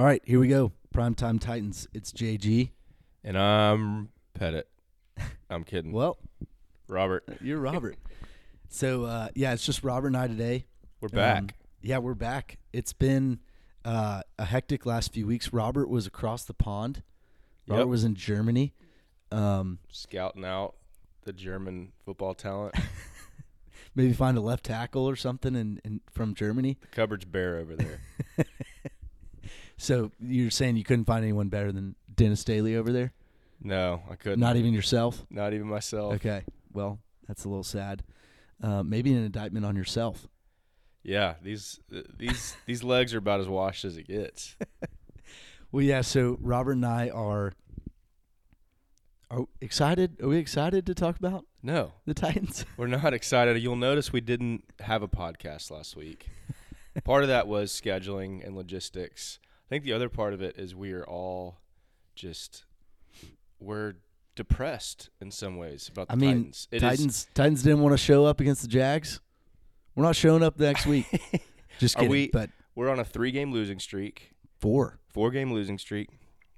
All right, here we go. Primetime Titans. It's JG. And I'm Pettit. I'm kidding. Well, Robert, you're Robert. so uh, yeah, it's just Robert and I today. we're back. Um, yeah, we're back. It's been uh, a hectic last few weeks. Robert was across the pond. Robert Yep. was in Germany. Um, Scouting out the German football talent. maybe find a left tackle or something in, in from Germany. the cupboard's bare over there. So you're saying you couldn't find anyone better than Dennis Daley over there? No, I couldn't. Not even yourself? Not even myself. Okay. Well, that's a little sad. Uh, maybe an indictment on yourself. Yeah, these these these legs are about as washed as it gets. Well, yeah. So Robert and I are are excited. Are we excited to talk about No, the Titans? we're not excited. You'll notice we didn't have a podcast last week. part of that was scheduling and logistics. I think the other part of it is we are all just we're depressed in some ways about the I mean, Titans. It is- Titans Titans didn't want to show up against the Jags. We're not showing up next week. Just kidding. we- but we're on a three game losing streak. four. four game losing streak.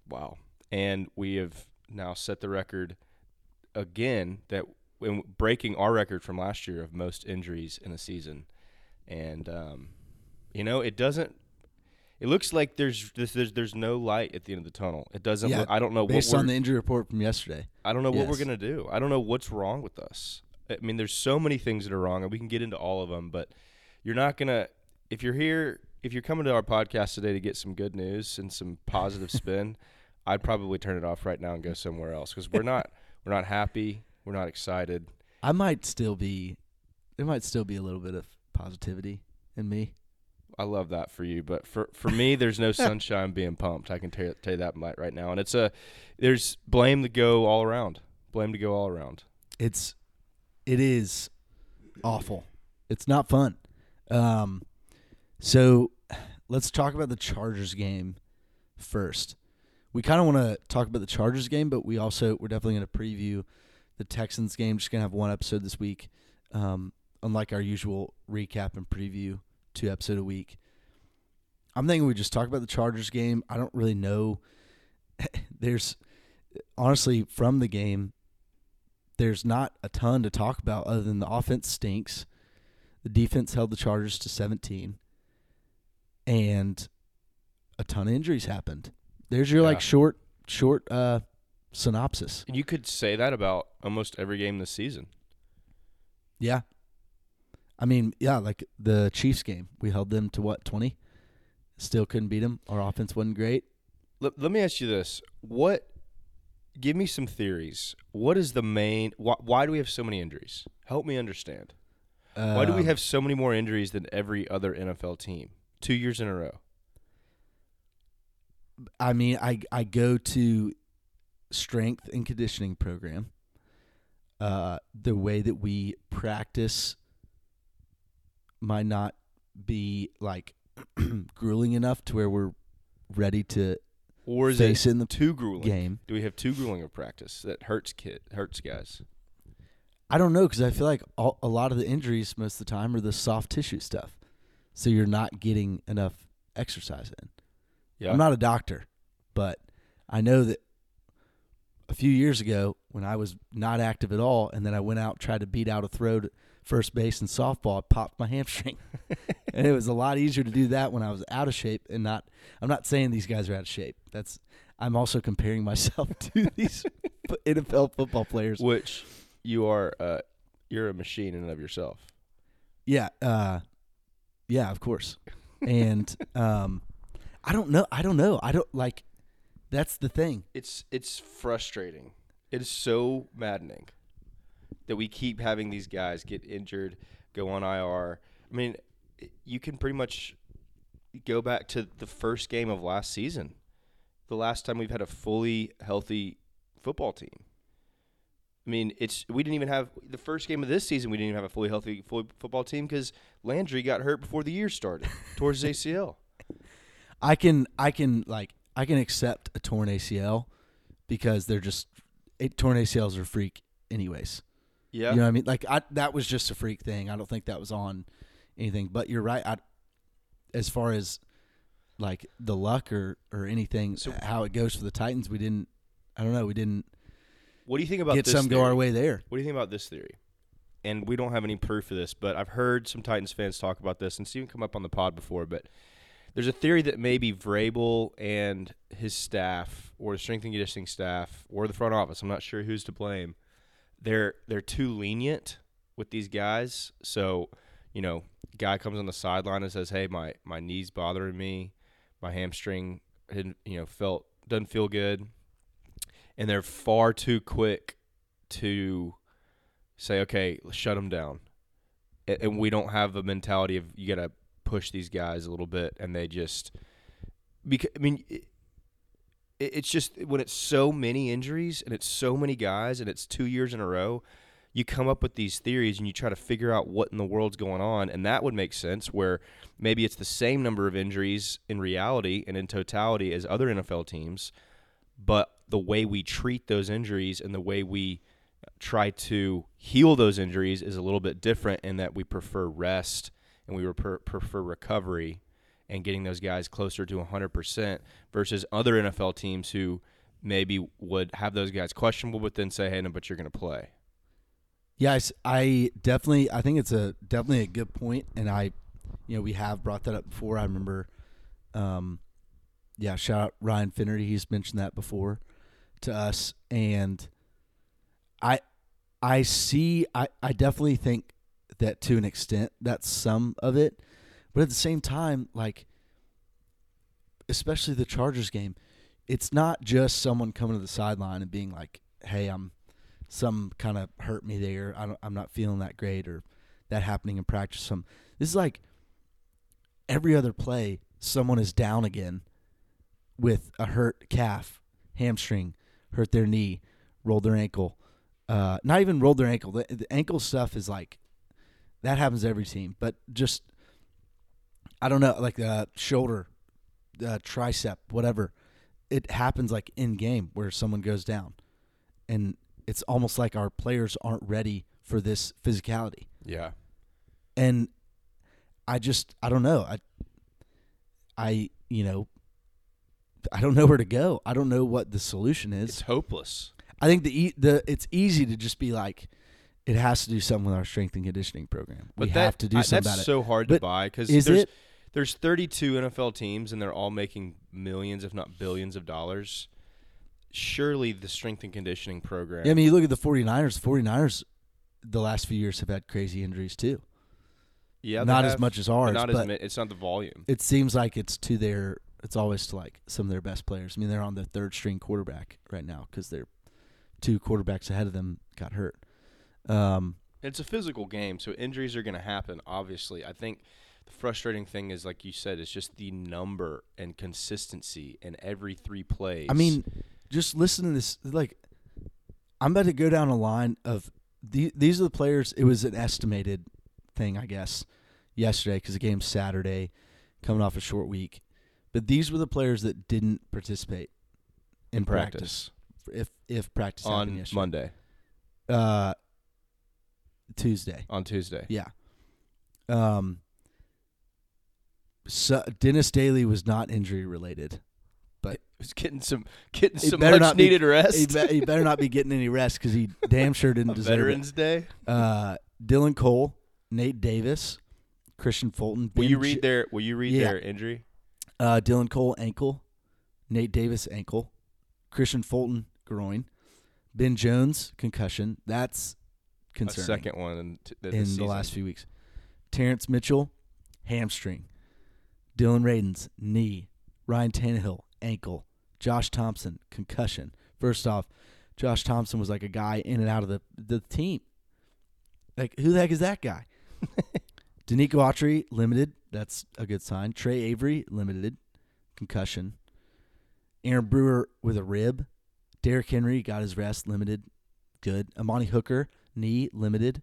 Wow. And we have now set the record again that when breaking our record from last year of most injuries in a season. And um, you know, it doesn't it looks like there's there's there's, no light at the end of the tunnel. It doesn't Yeah, look, I don't know Based what on the injury report from yesterday. I don't know what we're going to do. I don't know what's wrong with us. I mean, there's so many things that are wrong and we can get into all of them, but you're not going to if you're here if you're coming to our podcast today to get some good news and some positive spin, I'd probably turn it off right now and go somewhere else because we're not we're not happy, we're not excited. I might still be. There might still be a little bit of positivity in me. I love that for you, but for for me, there's no sunshine being pumped. I can tell you, tell you that right right now, and it's a there's blame to go all around. Blame to go all around. It's it is awful. It's not fun. Um, so let's talk about the Chargers game first. We kind of want to talk about the Chargers game, but we also we're definitely going to preview the Texans game. Just gonna have one episode this week, um, unlike our usual recap and preview, two episode a week. I'm thinking we just talk about the Chargers game. I don't really know. There's honestly from the game, there's not a ton to talk about other than the offense stinks. The defense held the Chargers to 17, and a ton of injuries happened. There's your like short, short uh, synopsis. You could say that about almost every game this season. Yeah, I mean, yeah, like the Chiefs game, we held them to what 20. Still couldn't beat them. Our offense wasn't great. Let, let me ask you this: What? Give me some theories. What is the main? Why, why do we have so many injuries? Help me understand. Why do we Um, have so many more injuries than every other NFL team? Two years in a row. I mean, I I go to strength and conditioning program. Uh, the way that we practice might not be like grueling enough to where we're ready to Or is face it in the too grueling? game. Do we have too grueling of practice that hurts kid hurts guys? I don't know because I feel like all, a lot of the injuries most of the time are the soft tissue stuff, so you're not getting enough exercise in. Yeah. I'm not a doctor, but I know that a few years ago when I was not active at all, and then I went out tried to beat out a throw to first base in softball, I popped my hamstring, and it was a lot easier to do that when I was out of shape and not. I'm not saying these guys are out of shape. That's I'm also comparing myself to these NFL football players. Which you are. Uh, you're a machine in and of yourself. Yeah, uh, yeah, of course. And um, I don't know. I don't know. I don't like. That's the thing. It's it's frustrating. It is so maddening that we keep having these guys get injured, go on IR. I mean, you can pretty much go back to the first game of last season, the last time we've had a fully healthy football team. I mean, it's we didn't even have the first game of this season. We didn't even have a fully healthy fully football team because Landry got hurt before the year started towards his ACL. I can I can like I can accept a torn ACL because they're just torn ACLs are freak anyways. Yeah, You know what I mean? Like I that was just a freak thing. I don't think that was on anything. But you're right. I, as far as like the luck or or anything So- how it goes for the Titans. We didn't. I don't know. We didn't What do you think about get this some go our way there. What do you think about this theory? And we don't have any proof of this, but I've heard some Titans fans talk about this, and it's even come up on the pod before. But there's a theory that maybe Vrabel and his staff, or the strength and conditioning staff, or the front office, I'm not sure who's to blame. They're they're too lenient with these guys. So, you know, guy comes on the sideline and says, "Hey, my my knee's bothering me, my hamstring, you know, felt doesn't feel good," and they're far too quick to say, okay, shut them down. And we don't have a mentality of you got to push these guys a little bit, and they just because I mean, it, it's just when it's so many injuries and it's so many guys and it's two years in a row, you come up with these theories and you try to figure out what in the world's going on, and that would make sense. Where maybe it's the same number of injuries in reality and in totality as other NFL teams, but the way we treat those injuries and the way we try to heal those injuries is a little bit different in that we prefer rest and we prefer, recovery and getting those guys closer to 100% versus other NFL teams who maybe would have those guys questionable but then say hey no but you're going to play Yeah, I definitely I think it's a definitely a good point, and I, you know, we have brought that up before. I remember, um, yeah, shout out Ryan Finnerty. He's mentioned that before to us, and I I see I I definitely think that to an extent that's some of it, but at the same time, like, especially the Chargers game, it's not just someone coming to the sideline and being like, "Hey, I'm." some kind of hurt me there. I I'm not feeling that great, or that happening in practice. Some this is like every other play, someone is down again with a hurt calf, hamstring, hurt their knee, rolled their ankle. Uh, not even rolled their ankle. The, the ankle stuff is like that happens to every team, but just I don't know, like uh, shoulder, uh, tricep, whatever. It happens like in game where someone goes down, and it's almost like our players aren't ready for this physicality. yeah And I just I don't know. I I you know I don't know where to go. I don't know what the solution is. it's hopeless I think the e- the it's easy to just be like it has to do something with our strength and conditioning program. but we that, have to do I- something that's about it. so hard But to buy because Is there's it? There's 32 NFL teams and they're all making millions, if not billions, of dollars. Surely the strength and conditioning program. Yeah, I mean, you look at the 49ers. The 49ers the last few years have had crazy injuries too. yeah, not as much as ours, Not but as it's not the volume. it seems like it's to their it's always to like some of their best players. I mean, they're on the third string quarterback right now because their two quarterbacks ahead of them got hurt. Um, It's a physical game, so injuries are going to happen. Obviously, I think frustrating thing is, like you said, it's just the number and consistency in every three plays. I mean, just listen to this. Like, I'm about to go down a line of the, these are the players. It was an estimated thing, I guess, yesterday because the game's Saturday, coming off a short week. But these were the players that didn't participate in, practice. practice, If if practice on. Monday, uh, Tuesday. on Tuesday. Yeah. Um. So Dennis Daley was not injury related. But was getting some getting some much not be- needed rest. He, be- he better not be getting any rest because he damn sure didn't deserve Veterans Day. it. Uh, Dylan Cole, Nate Davis, Kristian Fulton. Will Ben you J- read their Will you read Yeah. their injury? Uh, Dylan Cole ankle, Nate Davis ankle, Kristian Fulton groin, Ben Jones concussion. That's A concerning. second one in, t- in the last few weeks. Terrance Mitchell, hamstring. Dillon Radunz, knee. Ryan Tannehill, ankle. Josh Thompson, concussion. First off, Josh Thompson was like a guy in and out of the, the team. Like, who the heck is that guy? Denico Autry, limited. That's a good sign. Tre Avery, limited. Concussion. Aaron Brewer with a rib. Derrick Henry got his rest, limited. Good. Amani Hooker, knee, limited.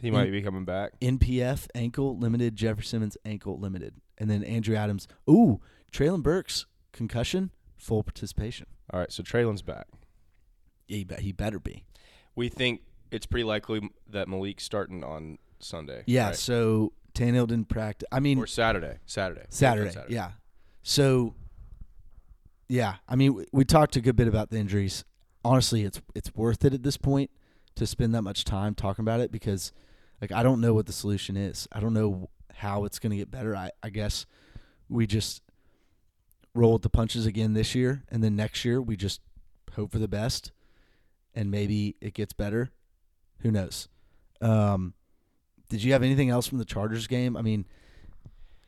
He might be coming back. NPF ankle limited, Jeffery Simmons ankle limited, and then Andrew Adams. Ooh, Treylon Burks concussion, full participation. All right, so Treylon's back. Yeah, he, be- he better be. We think it's pretty likely that Malik's starting on Sunday. Yeah. right? So Tannehill didn't practice. I mean, or Saturday. Saturday. Saturday, Saturday. Yeah. So, yeah, I mean, we, we talked a good bit about the injuries. Honestly, it's it's worth it at this point to spend that much time talking about it because, like, I don't know what the solution is. I don't know how it's going to get better. I, I guess we just roll with the punches again this year, and then next year we just hope for the best, and maybe it gets better. Who knows? Um, did you have anything else from the Chargers game? I mean,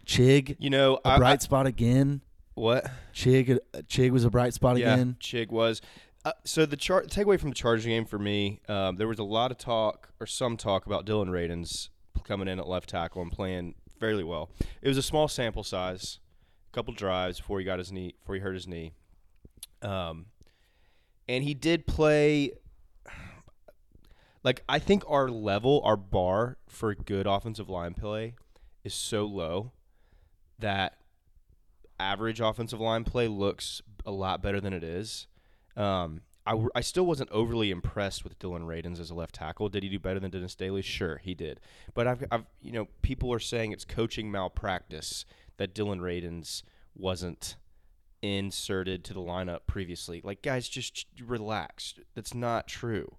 Chig, You know, a I, bright I, spot again. what? Chig, Chig was a bright spot yeah, again. Chig was. Uh, so the char- takeaway from the Chargers game for me, um, there was a lot of talk or some talk about Dillon Radunz coming in at left tackle and playing fairly well. It was a small sample size, a couple drives before he got his knee, before he hurt his knee. Um, and he did play. Like I think our level, our bar for good offensive line play is so low that average offensive line play looks a lot better than it is. Um, I, I still wasn't overly impressed with Dillon Radunz as a left tackle. Did he do better than Dennis Daley? Sure, he did. But I've, I've you know, people are saying it's coaching malpractice that Dillon Radunz wasn't inserted to the lineup previously. Like, guys, just relax. That's not true.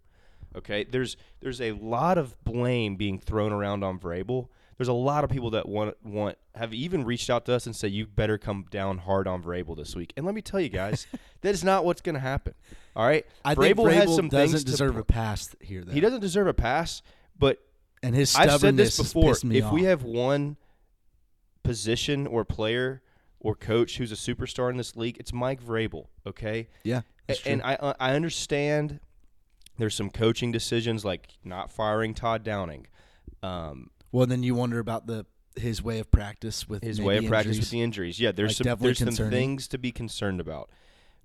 Okay, there's there's a lot of blame being thrown around on Vrabel. There's a lot of people that want want have even reached out to us and say you better come down hard on Vrabel this week. And let me tell you guys, that is not what's going to happen. All right, I think Vrabel Vrabel has some doesn't things deserve pro- a pass here. Though. He doesn't deserve a pass, but and his I've stubbornness said this before. If we have one position or player or coach who's a superstar in this league, it's Mike Vrabel. Okay, yeah, and I I understand there's some coaching decisions like not firing Todd Downing, um, well, then you wonder about the his way of practice with his way of practice with injuries. the injuries. Yeah, there's Like, some there's some things to be concerned about.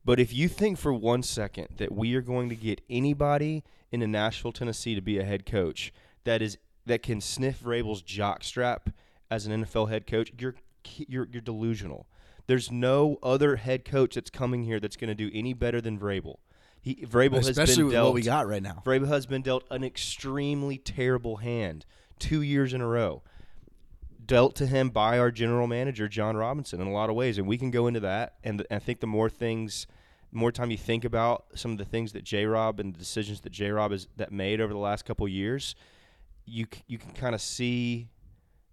But if you think for one second that we are going to get anybody in Nashville, Tennessee, to be a head coach that is that can sniff Vrabel's jockstrap as an NFL head coach, you're you're you're delusional. There's no other head coach that's coming here that's going to do any better than Vrabel. He Vrabel has been with dealt what we got right now. Vrabel has been dealt an extremely terrible hand two years in a row. Dealt to him by our general manager, John Robinson, in a lot of ways. And we can go into that. And th- I think the more things, more time you think about some of the things that J Rob and the decisions that J Rob has that made over the last couple years, you, you can kind of see.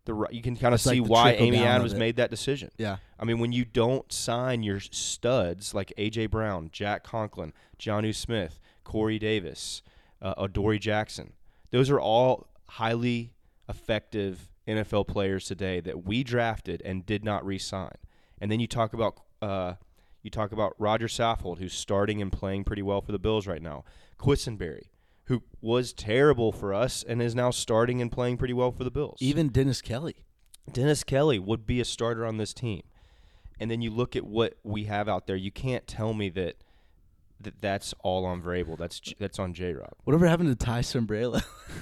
The, you can kind of It's like see why Amy Adams made that decision. Yeah, I mean, when you don't sign your studs like A.J. Brown, Jack Conklin, Jonnu Smith, Corey Davis, uh, Adoree Jackson, those are all highly effective NFL players today that we drafted and did not re-sign. And then you talk about uh, you talk about Roger Saffold, who's starting and playing pretty well for the Bills right now. Quessenberry, who was terrible for us and is now starting and playing pretty well for the Bills. even Dennis Kelly. Dennis Kelly would be a starter on this team. And then you look at what we have out there. You can't tell me that that that's all on Vrabel. That's J- that's on J Rob. Whatever happened to Ty Sambrailo?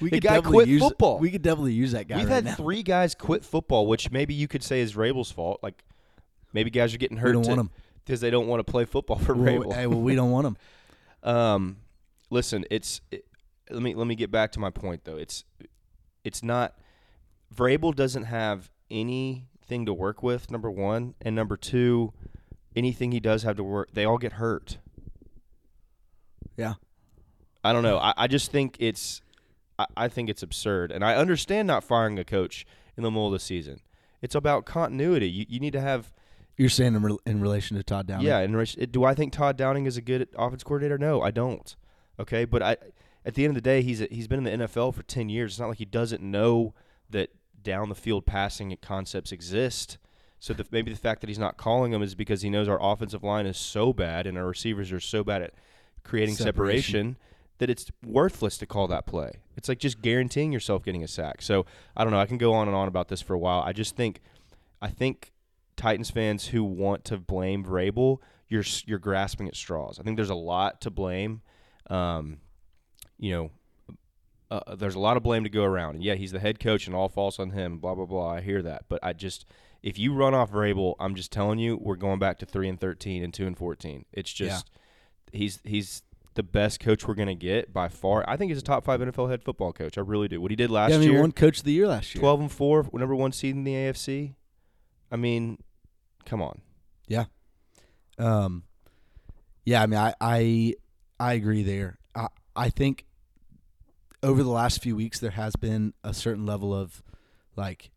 we The could guy definitely quit use, football. We could definitely use that guy We've right had now. three guys quit football, which maybe you could say is Vrabel's fault. Like maybe guys are getting hurt don't want 'em. because they don't want to play football for well, Vrabel. hey, well, we don't want them. Um, listen, it's it, let me let me get back to my point though. It's it's not Vrabel doesn't have anything to work with. Number one, and number two, anything he does have to work, they all get hurt. Yeah, I don't know. I, I just think it's I, I think it's absurd, and I understand not firing a coach in the middle of the season. It's about continuity. You you need to have you're saying in, re- in relation to Todd Downing. Yeah, in Rich- do I think Todd Downing is a good offense coordinator? No, I don't. Okay, but I at the end of the day, he's a, he's been in the NFL for ten years. It's not like he doesn't know that down the field passing concepts exist. So the, maybe the fact that he's not calling them is because he knows our offensive line is so bad and our receivers are so bad at creating Separation. separation, that it's worthless to call that play. It's like just guaranteeing yourself getting a sack. So I don't know. I can go on and on about this for a while. I just think, I think Titans fans who want to blame Vrabel, you're you're grasping at straws. I think there's a lot to blame. Um, you know, uh, there's a lot of blame to go around. And yeah, he's the head coach, and all falls on him. Blah blah blah. I hear that, but I just if you run off Vrabel, I'm just telling you, we're going back to three and thirteen and two and fourteen. It's just he's he's the best coach we're gonna get by far. I think he's a top five NFL head football coach. I really do. What he did last yeah. I mean, year, one coach of the year last year. twelve and four, number one seed in the AFC. I mean, Come on. Yeah. Um, yeah, I mean, I I, I agree there. I I think over the last few weeks there has been a certain level of like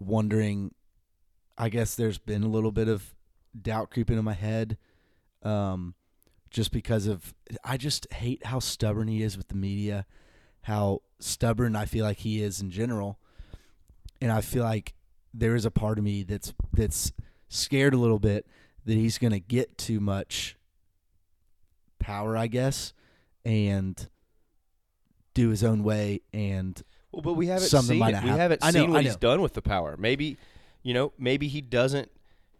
wondering. I guess there's been a little bit of doubt creeping in my head, um, just because of I just hate how stubborn he is with the media, how stubborn I feel like he is in general, and I feel like there is a part of me that's that's scared a little bit that he's going to get too much power, I guess, and do his own way. And Well, but we haven't Something seen might it. have We happened. haven't I know, seen what he's know. done with the power. Maybe, you know, maybe he doesn't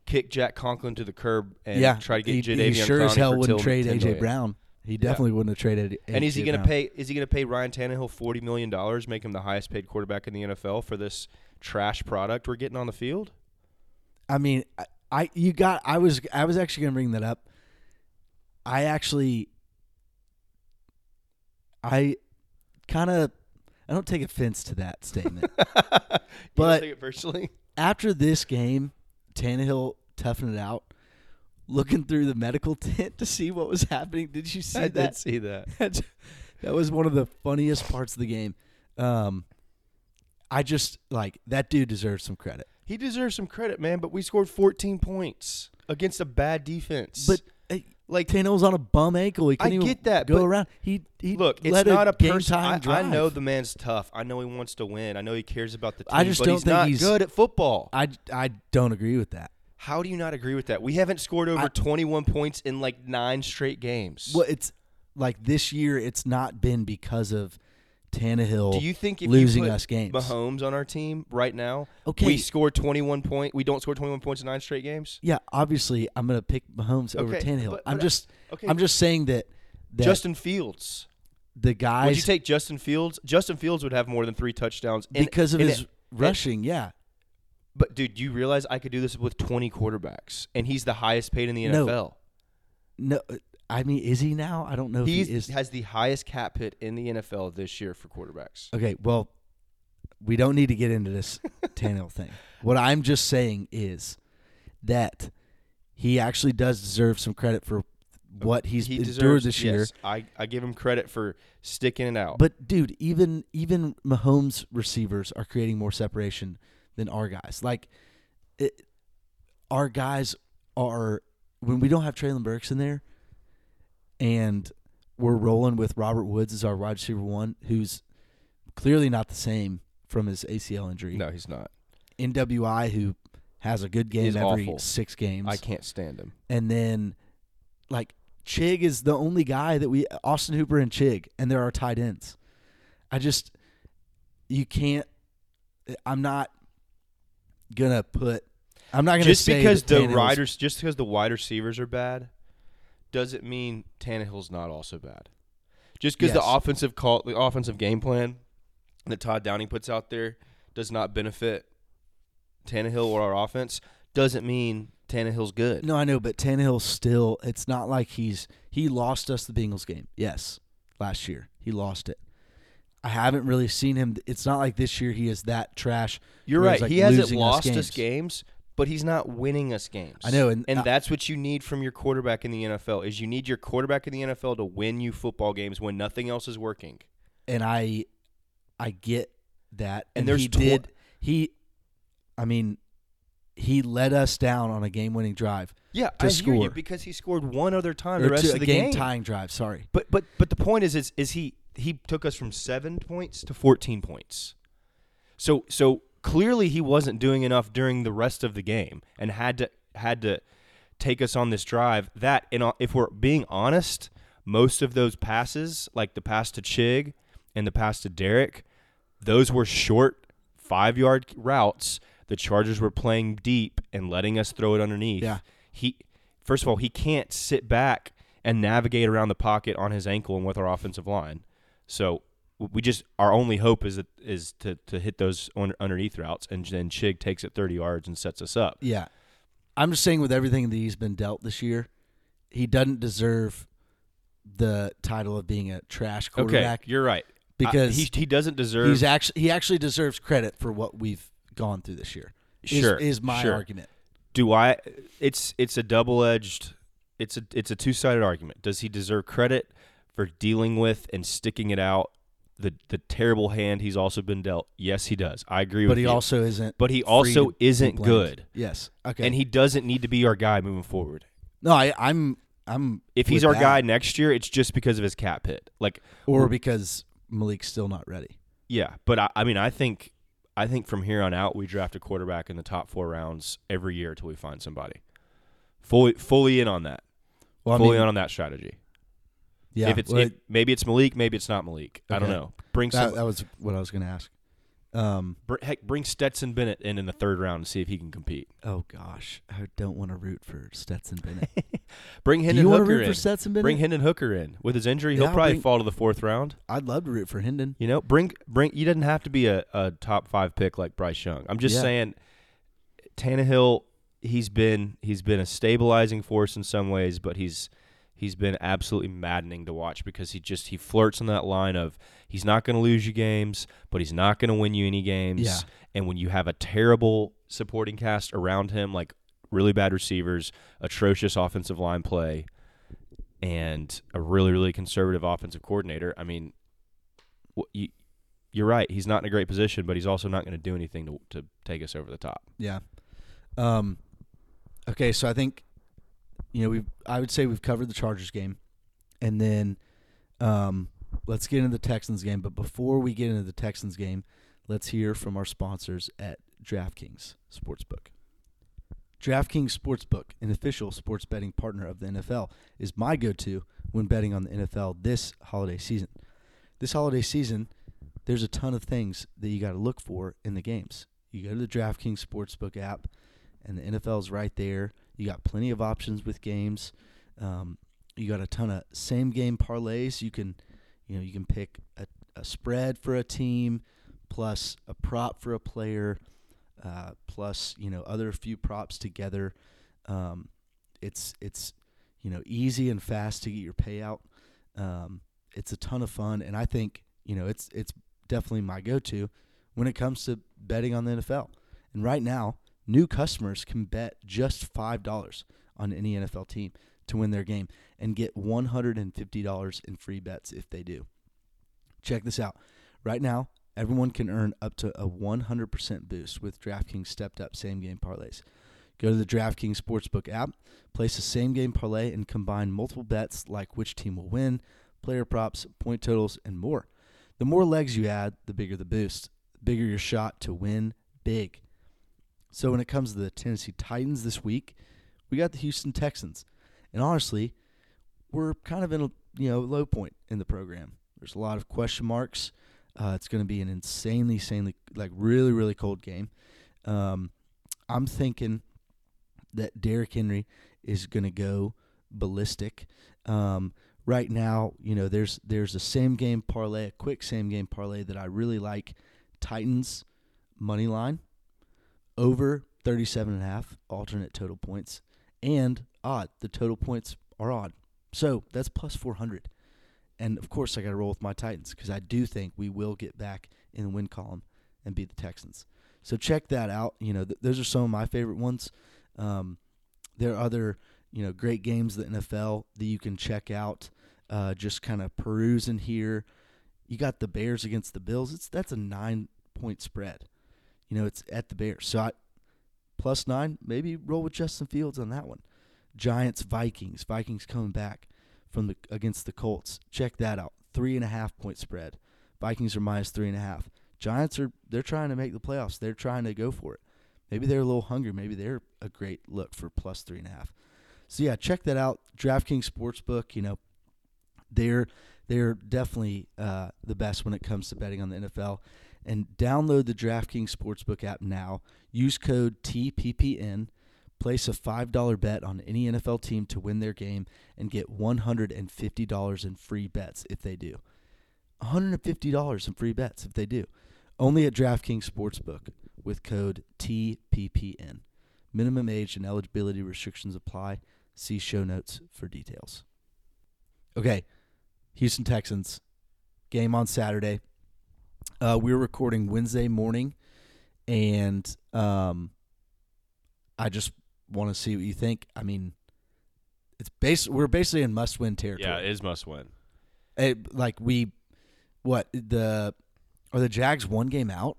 kick Jack Conklin to the curb and yeah, try to get he, Jadeveon he sure Clowney as hell for wouldn't till trade 10 AJ million. Brown. He definitely wouldn't have traded. And is he going going to pay? Is he going to pay Ryan Tannehill forty million dollars, make him the highest paid quarterback in the NFL for this trash product we're getting on the field? I mean, I, I you got. I was I was actually going to bring that up. I actually, I kind of, I don't take offense to that statement. But- take it personally. After this game, Tannehill toughened it out. Looking through the medical tent to see what was happening. Did you see I that? did see that. That was one of the funniest parts of the game. Um, I just like that dude deserves some credit. He deserves some credit, man. But we scored fourteen points against a bad defense. But like, Tannehill's on a bum ankle. He I couldn't even get that, go but around. He he look, it's not a, game person. time I, I know the man's tough. I know he wants to win. I know he cares about the team. I just don't he's think not he's- good at football. I I don't agree with that. How do you not agree with that? We haven't scored over I- 21 points in like nine straight games. Well, it's like this year. It's not been because of Tannehill. do you think if losing us games? Mahomes on our team right now, Okay. we score 21 point. We don't score 21 points in nine straight games. yeah, obviously, I'm gonna pick Mahomes over Okay, Tannehill. but- I'm just Okay, I'm just saying that that Justin Fields. the guy Would you take Justin Fields? Justin Fields would have more than three touchdowns in- because of his it- rushing. yeah, But dude, do you realize I could do this with 20 quarterbacks, and he's the highest paid in the No. NFL. no, I mean, is he now? I don't know if He he is. has the highest cap hit in the NFL this year for quarterbacks. Okay, well, we don't need to get into this Tannehill thing. What I'm just saying is that he actually does deserve some credit for what he's he endured deserves this year. yes, I, I give him credit for sticking it out. But dude, even even Mahomes receivers are creating more separation than our guys. Like, it, our guys are when we don't have Treylon Burks in there, and we're rolling with Robert Woods as our wide receiver one, who's clearly not the same from his ACL injury. no, he's not. NWI who has a good game He's every awful. six games, I can't stand him. and then like Chig is the only guy that we Austin Hooper and Chig, and there are tight ends. I just you can't. I'm not gonna put. I'm not gonna Just say because the riders, just because the wide receivers are bad, doesn't mean Tannehill's not also bad. Just because the offensive call, the offensive game plan that Todd Downing puts out there does not benefit Tannehill or our offense, doesn't mean Tannehill's good. No, I know, but Tannehill still. It's not like he's he lost us the Bengals game. Yes, last year he lost it. I haven't really seen him. It's not like this year he is that trash. You're right. like, he hasn't lost us us games, but he's not winning us games. I know, and- uh, that's what you need from your quarterback in the NFL. Is you need your quarterback in the NFL to win you football games when nothing else is working. and I, I get that. And And, there's he tw- did. He, I mean, he let us down on a game-winning drive Yeah, To I hear you score. because he scored one other time or the rest of the game. game-tying drive. Sorry. But but but the point is is is he he took us from seven points to fourteen points. So so clearly he wasn't doing enough during the rest of the game and had to had to take us on this drive. That uh, if we're being honest, most of those passes, like the pass to Chig and the pass to Derrick, those were short five yard routes. The Chargers were playing deep and letting us throw it underneath. Yeah. He first of all, he can't sit back and navigate around the pocket on his ankle and with our offensive line. So we just our only hope is that, is to to hit those un- underneath routes, and then Chig takes it thirty yards and sets us up. Yeah, I'm just saying with everything that he's been dealt this year, he doesn't deserve the title of being a trash quarterback Okay, you're right because I- he he doesn't deserve. he's actually he actually deserves credit for what we've gone through this year. is- Sure, is, my sure. argument. Do I? It's it's a double edged. It's a it's a two sided argument. Does he deserve credit for dealing with and sticking it out the the terrible hand he's also been dealt? Yes, he does. I agree with But with he you. also isn't. but he also isn't good, Yes. Okay. and he doesn't need to be our guy moving forward. no, I, I'm. I'm. If he's with our that. guy next year, it's just because of his cap hit. Like, or because Malik's still not ready. yeah, but I, I mean, I think I think from here on out, we draft a quarterback in the top four rounds every year until we find somebody. Fully fully in on that. Well, I fully mean, in on that strategy. Yeah. if it's well, if, maybe it's Malik, maybe it's not Malik. I don't know. Bring that, some. that was what I was going to ask. Um. br- heck, bring Stetson Bennett in in the third round and see if he can compete. Oh gosh, I don't want to root for Stetson Bennett. Bring Do Hendon you want to Hooker root for in. Stetson Bennett? Bring Hendon Hooker in with his injury. He'll probably bring- fall to the fourth round. I'd love to root for Hendon. You know, bring bring. You didn't have to be a, a top five pick like Bryce Young. I'm just Yeah. saying, Tannehill. He's been he's been a stabilizing force in some ways, but he's he's been absolutely maddening to watch because he just he flirts on that line of he's not going to lose you games, but he's not going to win you any games. Yeah. And when you have a terrible supporting cast around him, like really bad receivers, atrocious offensive line play, and a really really conservative offensive coordinator, I mean, you, you're right. He's not in a great position, but he's also not going to do anything to to take us over the top. Yeah. Um. Okay, so I think, you know, we I would say we've covered the Chargers game, and then, um, let's get into the Texans game. But before we get into the Texans game, let's hear from our sponsors at DraftKings Sportsbook. DraftKings Sportsbook, an official sports betting partner of the NFL, is my go-to when betting on the NFL this holiday season. This holiday season, there's a ton of things that you got to look for in the games. You go to the DraftKings Sportsbook app, and the NFL's right there. You got plenty of options with games. Um, you got a ton of same game parlays. You can, you know, you can pick a, a spread for a team, plus a prop for a player, uh, plus you know other few props together. Um, it's it's you know easy and fast to get your payout. Um, it's a ton of fun, and I think you know it's it's definitely my go-to when it comes to betting on the NFL. And right now, new customers can bet just five dollars on any NFL team to win their game and get one hundred and fifty dollars in free bets if they do. Check this out. Right now, everyone can earn up to a 100% boost with DraftKings stepped up same game parlays. Go to the DraftKings Sportsbook app, place a same game parlay, and combine multiple bets like which team will win, player props, point totals, and more. The more legs you add, the bigger the boost, the bigger your shot to win big. So when it comes to the Tennessee Titans this week, we got the Houston Texans. And honestly, we're kind of in a you know low point in the program. There's a lot of question marks. Uh, it's going to be an insanely, insanely, like really, really cold game. Um, I'm thinking that Derrick Henry is going to go ballistic. Um, right now, you know, there's there's a same game parlay, a quick same game parlay that I really like. Titans money line over 37 and a half alternate total points and odd. The total points are odd. So that's plus 400. And of course, I got to roll with my Titans because I do think we will get back in the win column and beat the Texans. So check that out. You know, th- those are some of my favorite ones. Um, there are other, you know, great games the NFL that you can check out. Uh, just kind of perusing here. You got the Bears against the Bills. It's that's a nine point spread. You know, it's at the Bears. So I, plus nine, maybe roll with Justin Fields on that one. Giants Vikings. Vikings coming back from the against the Colts. Check that out. Three and a half point spread. Vikings are minus three and a half. Giants are they're trying to make the playoffs. They're trying to go for it. Maybe they're a little hungry. Maybe they're a great look for plus three and a half. So yeah, check that out. DraftKings Sportsbook. You know, they're they're definitely uh, the best when it comes to betting on the NFL. And download the DraftKings Sportsbook app now. Use code TPPN. Place a $5 bet on any NFL team to win their game and get $150 in free bets if they do. $150 in free bets if they do. Only at DraftKings Sportsbook with code TPPN. Minimum age and eligibility restrictions apply. See show notes for details. Okay, Houston Texans game on Saturday. Uh, we were recording Wednesday morning, and um, I just want to see what you think. I mean, it's base. We're basically in must-win territory. Yeah, it is must win. It- like we, what the are the Jags one game out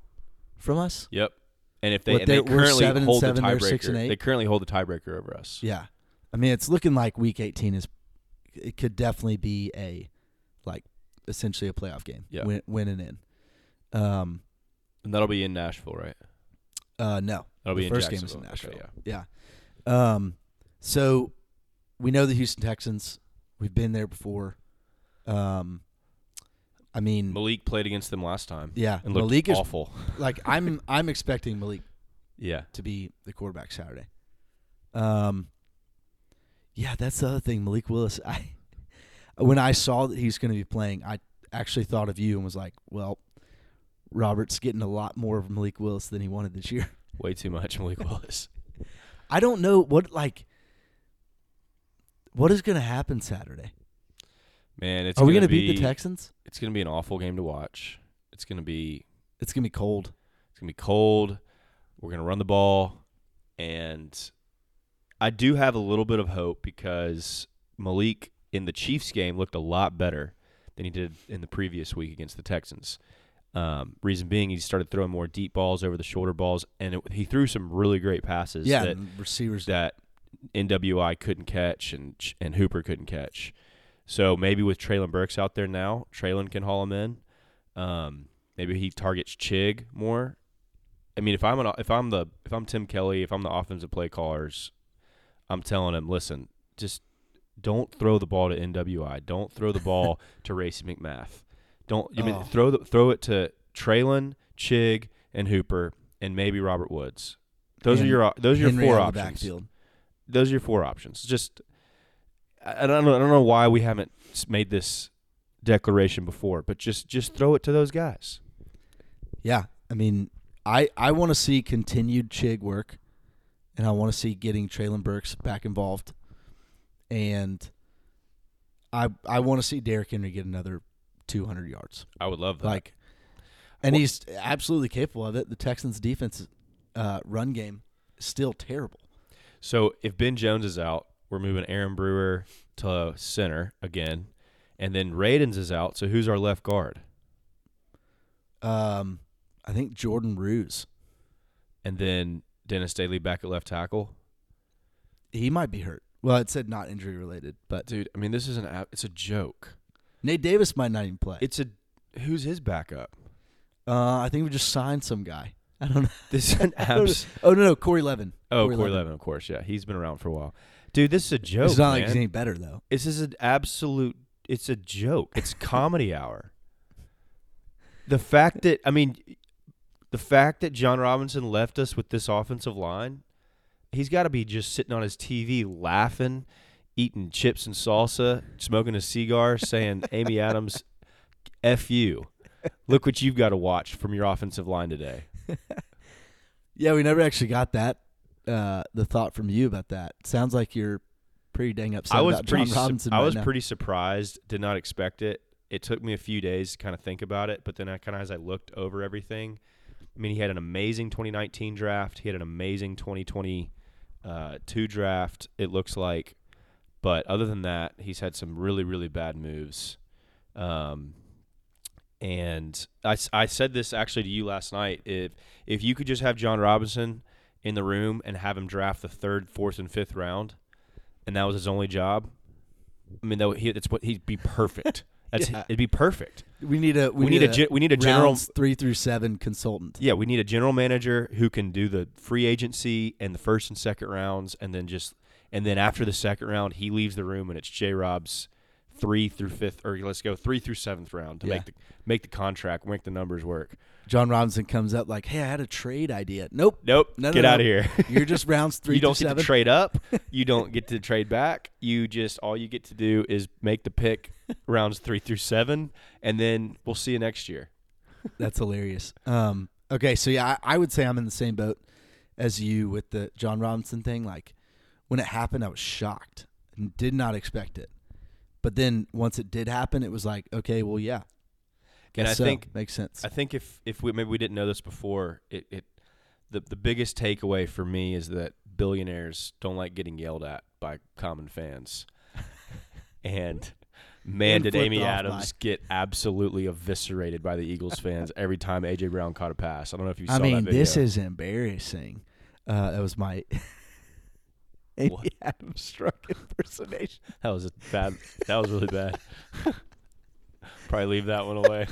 from us? Yep. And if they, What, and they currently seven hold seven, the tiebreaker, they currently hold the tiebreaker over us. Yeah, I mean, it's looking like Week 18 is. It could definitely be a, like, essentially a playoff game. Yeah. win, win and in. Um, And that'll be in Nashville, right? uh, no, That'll the be in first game was in Nashville. Okay, yeah. Yeah. Um, so we know the Houston Texans. We've been there before. Um, I mean, Malik played against them last time yeah, and looked Malik is awful. like I'm. I'm expecting Malik Yeah. to be the quarterback Saturday. Um, yeah, that's the other thing. Malik Willis. I when I saw that he's going to be playing, I actually thought of you and was like, well, Robert's getting a lot more of Malik Willis than he wanted this year. Way too much Malik Willis. I don't know what like. What is going to happen Saturday? Man, it's Are we going to beat the Texans? It's going to be an awful game to watch. It's going to be It's going to be cold. It's gonna be cold. We're gonna run the ball, and I do have a little bit of hope because Malik in the Chiefs game looked a lot better than he did in the previous week against the Texans. Um, reason being, he started throwing more deep balls over the shoulder balls, and it, he threw some really great passes Yeah, that receivers. that NWI couldn't catch and and Hooper couldn't catch. So maybe with Treylon Burks out there now, Treylon can haul him in. Um, maybe he targets Chig more. I mean, if I'm an, if I'm the if I'm Tim Kelly, if I'm the offensive play callers, I'm telling him, listen, just don't throw the ball to NWI. Don't throw the ball to Racey McMath. Don't mean Oh. throw the, throw it to Treylon, Chig, and Hooper, and maybe Robert Woods. Those And are your those are your Henry four out of the options those are your four options. Just I I don't know. I don't know why we haven't made this declaration before, but just just throw it to those guys. Yeah, I mean, I I want to see continued Chig work, and I want to see getting Treylon Burks back involved, and I I want to see Derrick Henry get another 200 yards. I would love that. Like, and Well- he's absolutely capable of it. The Texans' defense uh, run game is still terrible. so if Ben Jones is out, we're moving Aaron Brewer to center again, and then Radunz is out. So who's our left guard? Um, I think Jordan Roos And then Dennis Daley back at left tackle. he might be hurt. Well, it said not injury related, but Dude, I mean, this is an app. It's a joke. Nate Davis might not even play. It's a who's his backup? uh, I think we just signed some guy. I don't know. This is an abs. Oh no, no, Corey Levin. Oh, Corey Corey Levin. Levin, of course. Yeah, he's been around for a while. Dude, this is a joke. It's not like he's any better though. This is an absolute. It's a joke. It's comedy hour. The fact that I mean, the fact that John Robinson left us with this offensive line, he's got to be just sitting on his TV laughing, eating chips and salsa, smoking a cigar, saying, "Amy Adams, f you." Look what you've got to watch from your offensive line today. Yeah, we never actually got that. Uh, the thought from you about that sounds like you're pretty dang upset I was about pretty. John su- Robinson. I was now. pretty surprised. Did not expect it. It took me a few days to kind of think about it, but then I kind of as I looked over everything, I mean, he had an amazing 2019 draft. He had an amazing 2022 uh, draft. It looks like, but other than that, he's had some really really bad moves. Um, and I said this actually to you last night. If if you could just have John Robinson in the room and have him draft the third, fourth, and fifth round, and that was his only job, I mean, that he, that's what he'd be perfect. That's Yeah. it'd be perfect. We need a we, We, need, a, gen- we need a general three through seven consultant. yeah, we need a general manager who can do the free agency and the first and second rounds, and then just and then after the second round, he leaves the room, and it's J. Rob's three through fifth, or let's go three through seventh round to Yeah. make the make the contract, make the numbers work. John Robinson comes up like, "Hey, I had a trade idea." Nope, Nope, No, no, get no. out of here. you're just rounds three. you don't get seven. to trade up. You don't get to trade back. You just all you get to do is make the pick rounds three through seven, and then we'll see you next year. That's hilarious. Um, okay, so yeah, I, I would say I'm in the same boat as you with the John Robinson thing. Like when it happened, I was shocked and did not expect it. But then once it did happen, it was like, okay, well, yeah. And I so. think makes sense. I think if if we maybe we didn't know this before, it, it the the biggest takeaway for me is that billionaires don't like getting yelled at by common fans. and man, And did Amy Adams get absolutely eviscerated by the Eagles fans every time AJ Brown caught a pass. I don't know if you saw that. I mean, this is embarrassing. Uh, that was my Amy What? Adams struck impersonation. that was a bad. That was really bad. Probably leave that one away.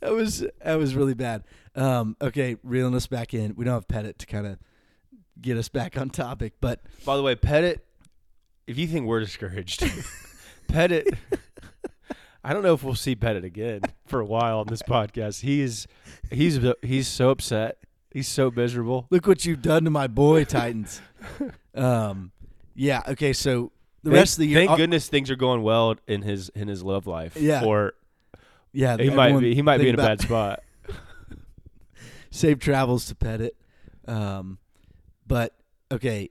That was that was really bad. Um, okay, reeling us back in. We don't have Pettit to kind of get us back on topic, but By the way, Pettit, if you think we're discouraged, Pettit, I don't know if we'll see Pettit again for a while on this podcast. He is, he's he's so upset. He's so miserable. look what you've done to my boy Titans. um, yeah. Okay, so the Thank- rest of the year, Thank uh, goodness things are going well in his in his love life. Yeah. Or yeah, he might be he might be in a bad spot. Safe travels to Pettit. Um, but okay,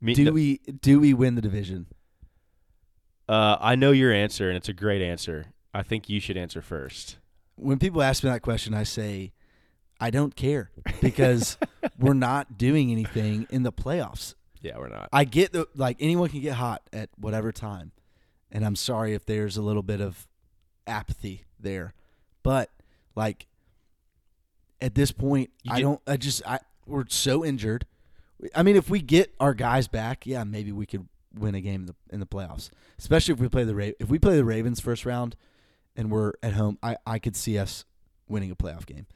Me- do no- we do we win the division? uh, I know your answer, and it's a great answer. I think you should answer first. when people ask me that question, I say, I don't care because we're not doing anything in the playoffs. Yeah, we're not. I get the like anyone can get hot at whatever time, and I'm sorry if there's a little bit of apathy there, but like at this point, You I don't. I just I we're so injured. I mean, if we get our guys back, yeah, maybe we could win a game in the in the playoffs. Especially if we play the Ra- if we play the Ravens first round, and we're at home, I I could see us winning a playoff game,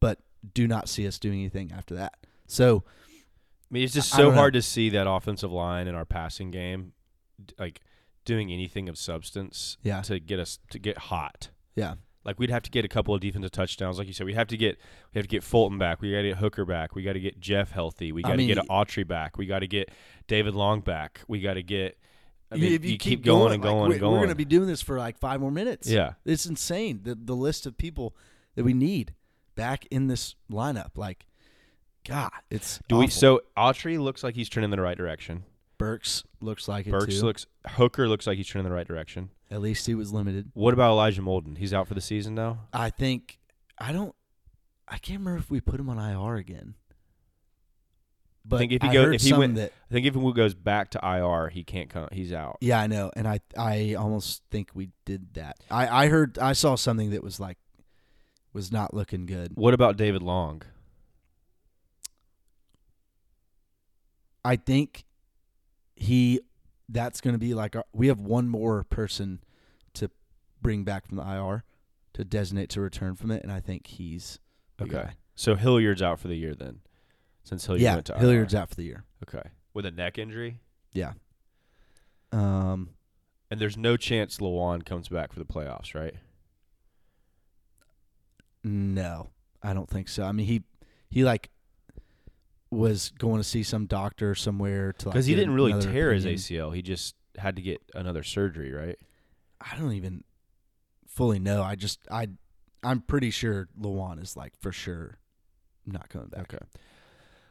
but do not see us doing anything after that. So I mean, it's just so don't know. hard to see that offensive line in our passing game, like doing anything of substance yeah, to get us to get hot. yeah. Like we'd have to get a couple of defensive touchdowns, like you said. We have to get we have to get Fulton back. We got to get Hooker back. We got to get Jeff healthy. We got to get mean- Autry back. We got to get David Long back. We got to get. I You- mean, if you, keep, going, and going we're, and going. We're going to be doing this for like five more minutes. yeah, it's insane. The the list of people that we need back in this lineup, like, God, it's do we? So Autry looks like he's turning in the right direction. Burks looks like it Burks looks Hooker looks like he's turning in the right direction. At least he was limited. What about Elijah Molden? He's out for the season now. I think I don't. I can't remember if we put him on IR again. But think if he I go- heard if he went- that I think if he goes back to IR, he can't come. He's out. yeah, I know, and I I almost think we did that. I I heard I saw something that was like was not looking good. What about David Long? I think he that's going to be like our, we have one more person to bring back from the IR to designate to return from it, and I think he's Okay. guy. So Hilliard's out for the year then, since Hilliard yeah, went to Hilliard's IR. out for the year. Okay, with a neck injury, Yeah. Um. and there's no chance Lewan comes back for the playoffs, right? No, I don't think so. I mean, he he like was going to see some doctor somewhere to like, Because he didn't really tear his. ACL. He just had to get another surgery, right? I don't even fully know. I just I I'm pretty sure Lewan is like for sure not coming back. Okay.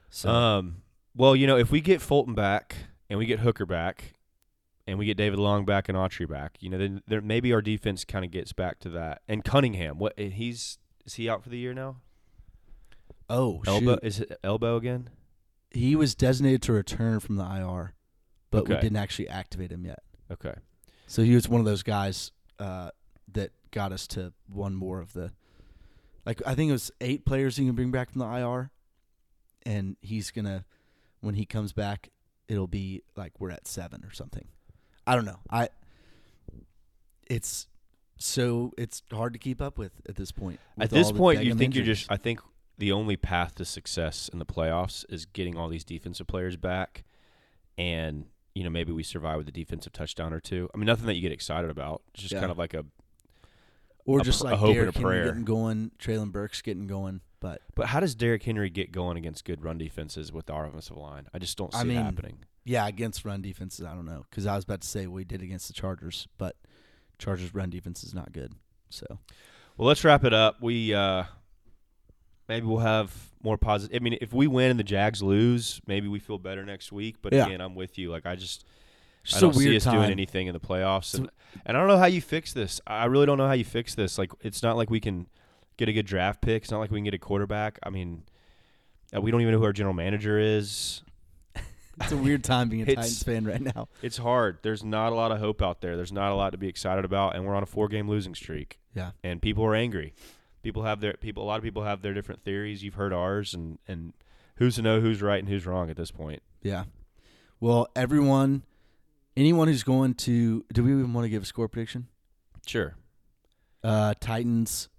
So Um. Well, you know, if we get Fulton back and we get Hooker back, and we get David Long back and Autry back, you know, then there maybe our defense kind of gets back to that. And Cunningham, what he's is he out for the year now? oh Elbow shoot. is it elbow again? he was designated to return from the IR, but we didn't actually activate him yet. Okay. So he was one of those guys uh, that got us to one more of the, like I think it was eight players you can bring back from the IR, and he's gonna when he comes back, it'll be like we're at seven or something. I don't know. I it's so it's hard to keep up with at this point. At this point, you think you're just. I think the only path to success in the playoffs is getting all these defensive players back, and you know maybe we survive with a defensive touchdown or two. I mean, nothing that you get excited about. It's just Yeah. kind of like a. or a just pr- a like hope and Derrick a Henry prayer. getting going, Treylon Burks getting going, but But how does Derrick Henry get going against good run defenses with our offensive line? I just don't see I it mean, happening. Yeah, against run defenses, I don't know because I was about to say we did against the Chargers, but Chargers run defense is not good. So Well, let's wrap it up. We uh maybe we'll have more positive. I mean, if we win and the Jags lose, maybe we feel better next week. But Yeah. again, I'm with you. Like I just it's I don't see us time. doing anything in the playoffs, and, and I don't know how you fix this. I really don't know how you fix this. Like it's not like we can get a good draft pick. It's not like we can get a quarterback. I mean, uh, we don't even know who our general manager is. It's a weird time being a Titans fan right now. It's hard. There's not a lot of hope out there. There's not a lot to be excited about, and we're on a four-game losing streak. Yeah. and people are angry. People have their people. A lot of people have their different theories. You've heard ours, and and who's to know who's right and who's wrong at this point? Yeah. Well, everyone, anyone who's going to, do we even want to give a score prediction? Sure. Uh, Titans,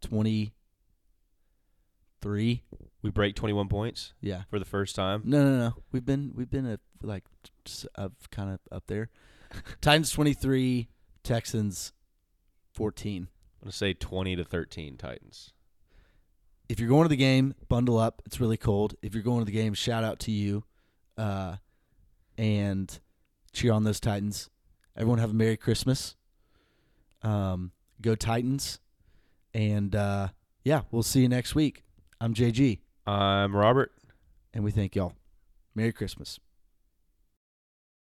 twenty three. We break 21 points Yeah. for the first time. No, no, no. We've been we've been at like up kind of up there. Titans twenty three, Texans fourteen. I'm gonna say 20 to 13 Titans. If you're going to the game, bundle up. It's really cold. If you're going to the game, shout out to you, uh, and cheer on those Titans. Everyone have a Merry Christmas. Um, go Titans, and uh, yeah, we'll see you next week. I'm JG, I'm Robert. and we thank y'all. Merry Christmas.